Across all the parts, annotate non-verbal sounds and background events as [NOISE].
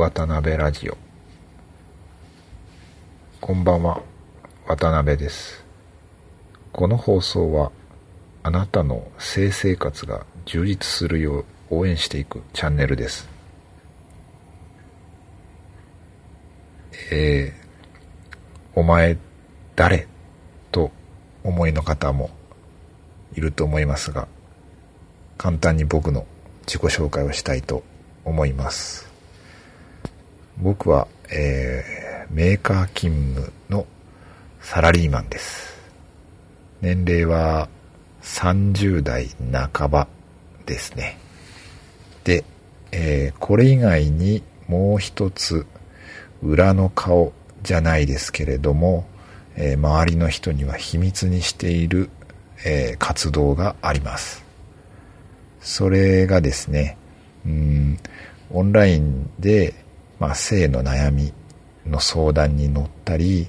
渡辺ラジオ。こんばんは渡辺です。この放送はあなたの性生活が充実するよう応援していくチャンネルです。えー、お前誰と思いの方もいると思いますが簡単に僕の自己紹介をしたいと思います。僕は、えー、メーカー勤務のサラリーマンです年齢は30代半ばですねで、えー、これ以外にもう一つ裏の顔じゃないですけれども、えー、周りの人には秘密にしている、えー、活動があります。それがですね、うん、オンラインで、まあ、性の悩みの相談に乗ったり、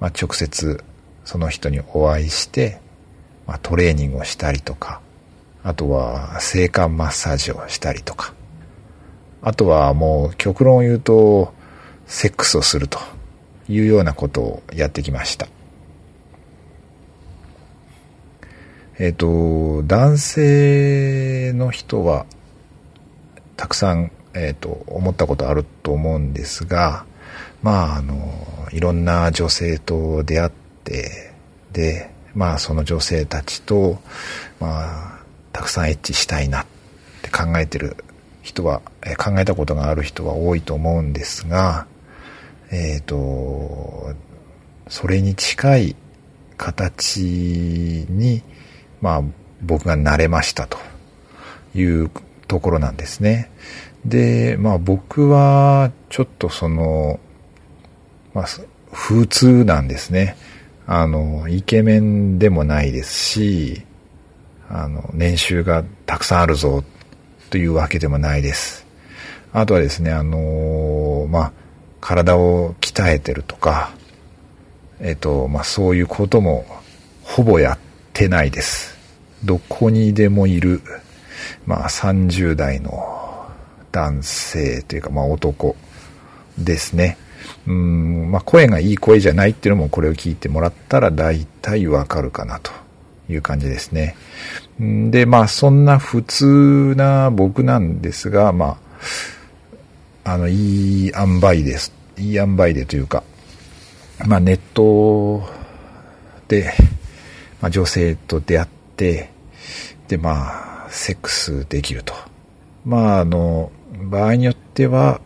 まあ、直接その人にお会いして、まあ、トレーニングをしたりとか、あとは性感マッサージをしたりとか、あとはもう極論を言うと、セックスをするというようなことをやってきました。えっ、ー、と、男性の人はたくさん、え、ー、と、思ったことあると思うんですが、まあ、あの、いろんな女性と出会って、で、まあ、その女性たちと、まあ、たくさんエッチしたいなって考えてる人は、考えたことがある人は多いと思うんですが、えっ、ー、と、それに近い形に、まあ、僕が慣れましたというところなんですね。で、まあ僕はちょっとその、まあ、普通なんですね。あの、イケメンでもないですし、あの、年収がたくさんあるぞというわけでもないです。あとはですね、あの、まあ、体を鍛えてるとか、えっと、まあ、そういうこともほぼやってないです。どこにでもいる、まあ、30代の男性というか、まあ、男ですね。うん、まあ、声がいい声じゃないっていうのもこれを聞いてもらったら大体わかるかなという感じですね。で、まあ、そんな普通な僕なんですが、まあ、あの、いい塩梅です。いい塩梅でというか、まあネットで、まあ女性と出会って、でまあ、セックスできると。まああの、場合によっては、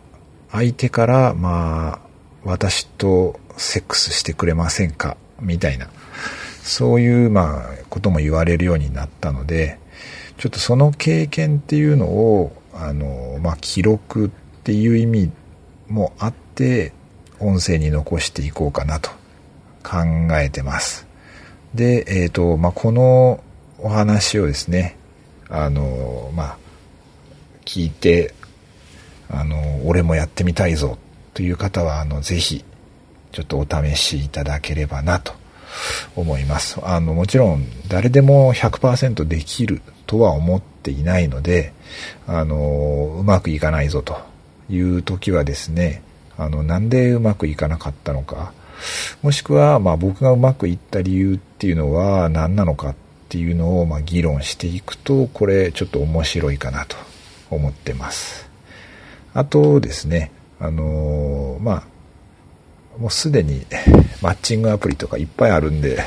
相手から、まあ、私とセックスしてくれませんか？みたいな、そういう、まあ、ことも言われるようになったので、ちょっとその経験っていうのを、あの、まあ、記録っていう意味もあって、音声に残していこうかなと考えてます。で、えっ、ー、と、まあ、このお話をですね、あの、まあ、聞いて、あの、俺もやってみたいぞという方は、あの、ぜひ、ちょっとお試しいただければなと思います。あの、もちろん、誰でも100%できるとは思っていないので、あの、うまくいかないぞという時はですね、あの、なんでうまくいかなかったのか、もしくは、まあ僕がうまくいった理由っていうのは何なのかっていうのを、まあ議論していくと、これちょっと面白いかなと思ってます。あとですね、あのまあ、もうすでに [LAUGHS] マッチングアプリとかいっぱいあるんで、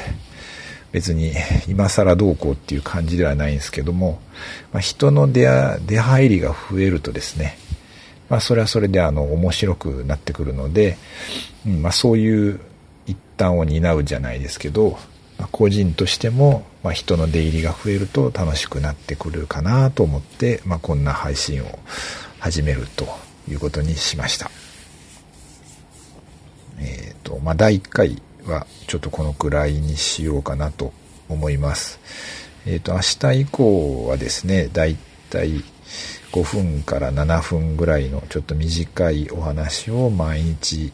別に今更どうこうっていう感じではないんですけども、まあ、人の出入りが増えるとですね、まあ、それはそれであの面白くなってくるので、うんまあ、そういう一端を担うじゃないですけど、まあ、個人としても、まあ、人の出入りが増えると楽しくなってくるかなと思って、まあ、こんな配信を始めるということにしました。えっ、ー、と、まあ、第1回はちょっとこのくらいにしようかなと思います。えっ、ー、と、明日以降はですね、だいたい5分から7分ぐらいのちょっと短いお話を毎日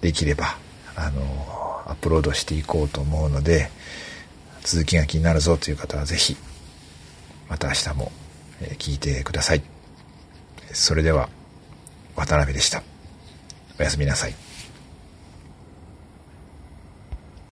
できれば、あの、アップロードしていこうと思うので、続きが気になるぞという方はぜひ、また明日も聞いてください。それでは、渡辺でした。おやすみなさい。